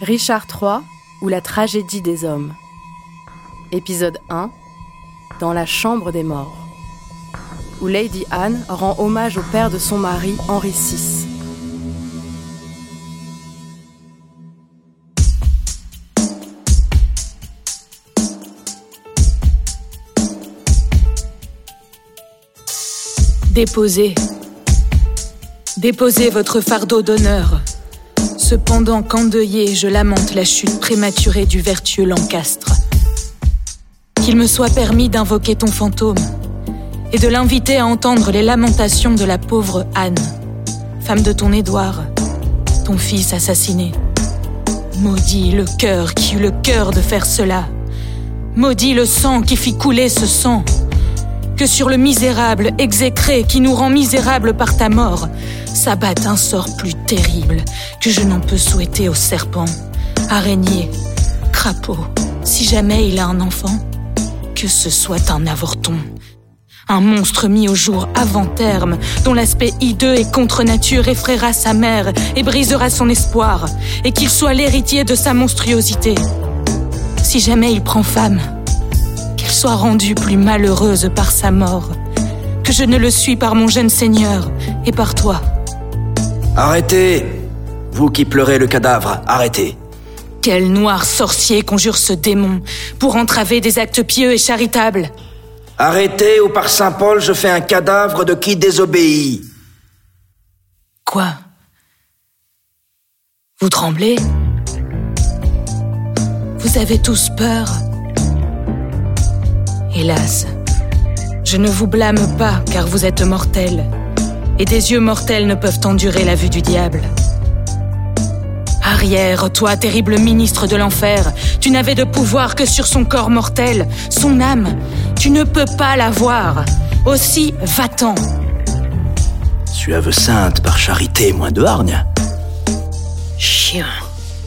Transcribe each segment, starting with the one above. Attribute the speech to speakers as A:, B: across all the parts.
A: Richard III ou la tragédie des hommes. Épisode 1 Dans la chambre des morts. Où Lady Anne rend hommage au père de son mari Henri VI.
B: Déposez. Déposez votre fardeau d'honneur. Cependant qu'endeuillé, je lamente la chute prématurée du vertueux Lancastre. Qu'il me soit permis d'invoquer ton fantôme et de l'inviter à entendre les lamentations de la pauvre Anne, femme de ton Édouard, ton fils assassiné. Maudit le cœur qui eut le cœur de faire cela. Maudit le sang qui fit couler ce sang. Que sur le misérable exécré qui nous rend misérables par ta mort, s'abatte un sort plus terrible que je n'en peux souhaiter au serpent, araignée, crapaud. Si jamais il a un enfant, que ce soit un avorton. Un monstre mis au jour avant terme, dont l'aspect hideux et contre nature effraiera sa mère et brisera son espoir, et qu'il soit l'héritier de sa monstruosité. Si jamais il prend femme, soit rendue plus malheureuse par sa mort, que je ne le suis par mon jeune seigneur et par toi.
C: Arrêtez Vous qui pleurez le cadavre, arrêtez.
B: Quel noir sorcier conjure ce démon pour entraver des actes pieux et charitables?
C: Arrêtez ou par Saint Paul je fais un cadavre de qui désobéit.
B: Quoi? Vous tremblez? Vous avez tous peur? Hélas, je ne vous blâme pas car vous êtes mortels et des yeux mortels ne peuvent endurer la vue du diable. Arrière, toi, terrible ministre de l'enfer, tu n'avais de pouvoir que sur son corps mortel, son âme. Tu ne peux pas la voir. Aussi, va-t'en.
C: Suave sainte par charité, moins de hargne.
D: Chien,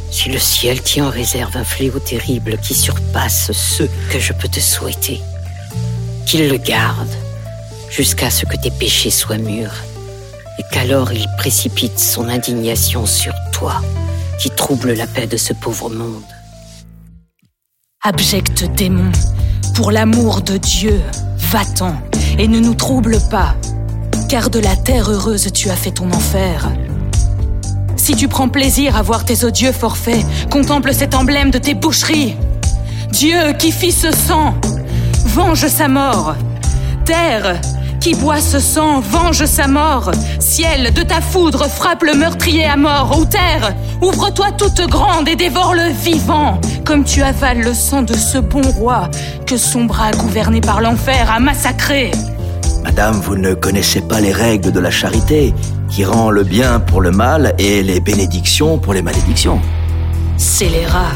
D: si le ciel tient en réserve un fléau terrible qui surpasse ceux que je peux te souhaiter, qu'il le garde jusqu'à ce que tes péchés soient mûrs et qu'alors il précipite son indignation sur toi, qui trouble la paix de ce pauvre monde.
B: Abject démon, pour l'amour de Dieu, va-t'en et ne nous trouble pas, car de la terre heureuse tu as fait ton enfer. Si tu prends plaisir à voir tes odieux forfaits, contemple cet emblème de tes boucheries. Dieu qui fit ce sang, venge sa mort. Terre, qui boit ce sang venge sa mort. Ciel, de ta foudre frappe le meurtrier à mort. Ou terre, ouvre-toi toute grande et dévore le vivant, comme tu avales le sang de ce bon roi que son bras gouverné par l'enfer a massacré.
C: Madame, vous ne connaissez pas les règles de la charité, qui rend le bien pour le mal et les bénédictions pour les malédictions.
B: Scélérat,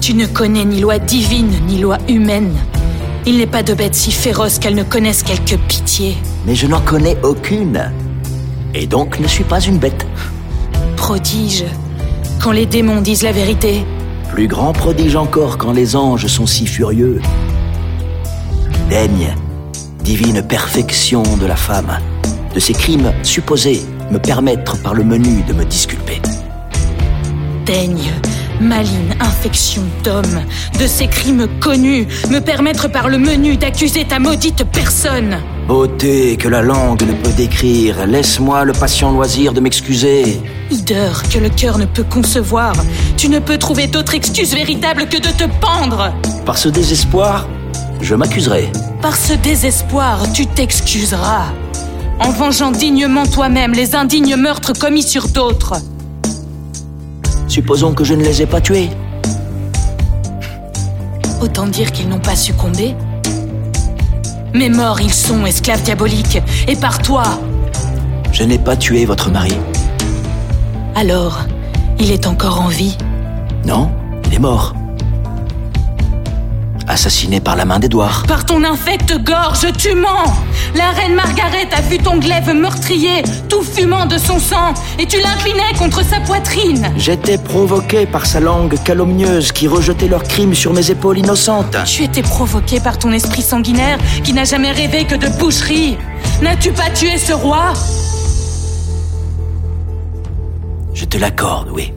B: tu ne connais ni loi divine ni loi humaine. Il n'est pas de bête si féroce qu'elle ne connaisse quelque pitié.
C: Mais je n'en connais aucune. Et donc ne suis pas une bête.
B: Prodige, quand les démons disent la vérité.
C: Plus grand prodige encore quand les anges sont si furieux. Daigne, divine perfection de la femme, de ses crimes supposés me permettre par le menu de me disculper.
B: Daigne, maligne infection d'homme, de ces crimes connus, me permettre par le menu d'accuser ta maudite personne.
C: Beauté que la langue ne peut décrire, laisse-moi le patient loisir de m'excuser.
B: Hideur que le cœur ne peut concevoir, tu ne peux trouver d'autre excuse véritable que de te pendre.
C: Par ce désespoir, je m'accuserai.
B: Par ce désespoir, tu t'excuseras, en vengeant dignement toi-même les indignes meurtres commis sur d'autres.
C: Supposons que je ne les ai pas tués.
B: Autant dire qu'ils n'ont pas succombé. Mais morts ils sont, esclaves diaboliques, et par toi.
C: Je n'ai pas tué votre mari.
B: Alors, il est encore en vie?
C: Non, il est mort. Assassiné par la main d'Édouard.
B: Par ton infecte gorge, tu mens La reine Margaret a vu ton glaive meurtrier, tout fumant de son sang, et tu l'inclinais contre sa poitrine.
C: J'étais provoqué par sa langue calomnieuse qui rejetait leurs crimes sur mes épaules innocentes.
B: Tu étais provoqué par ton esprit sanguinaire qui n'a jamais rêvé que de boucherie. N'as-tu pas tué ce roi?
C: Je te l'accorde, oui.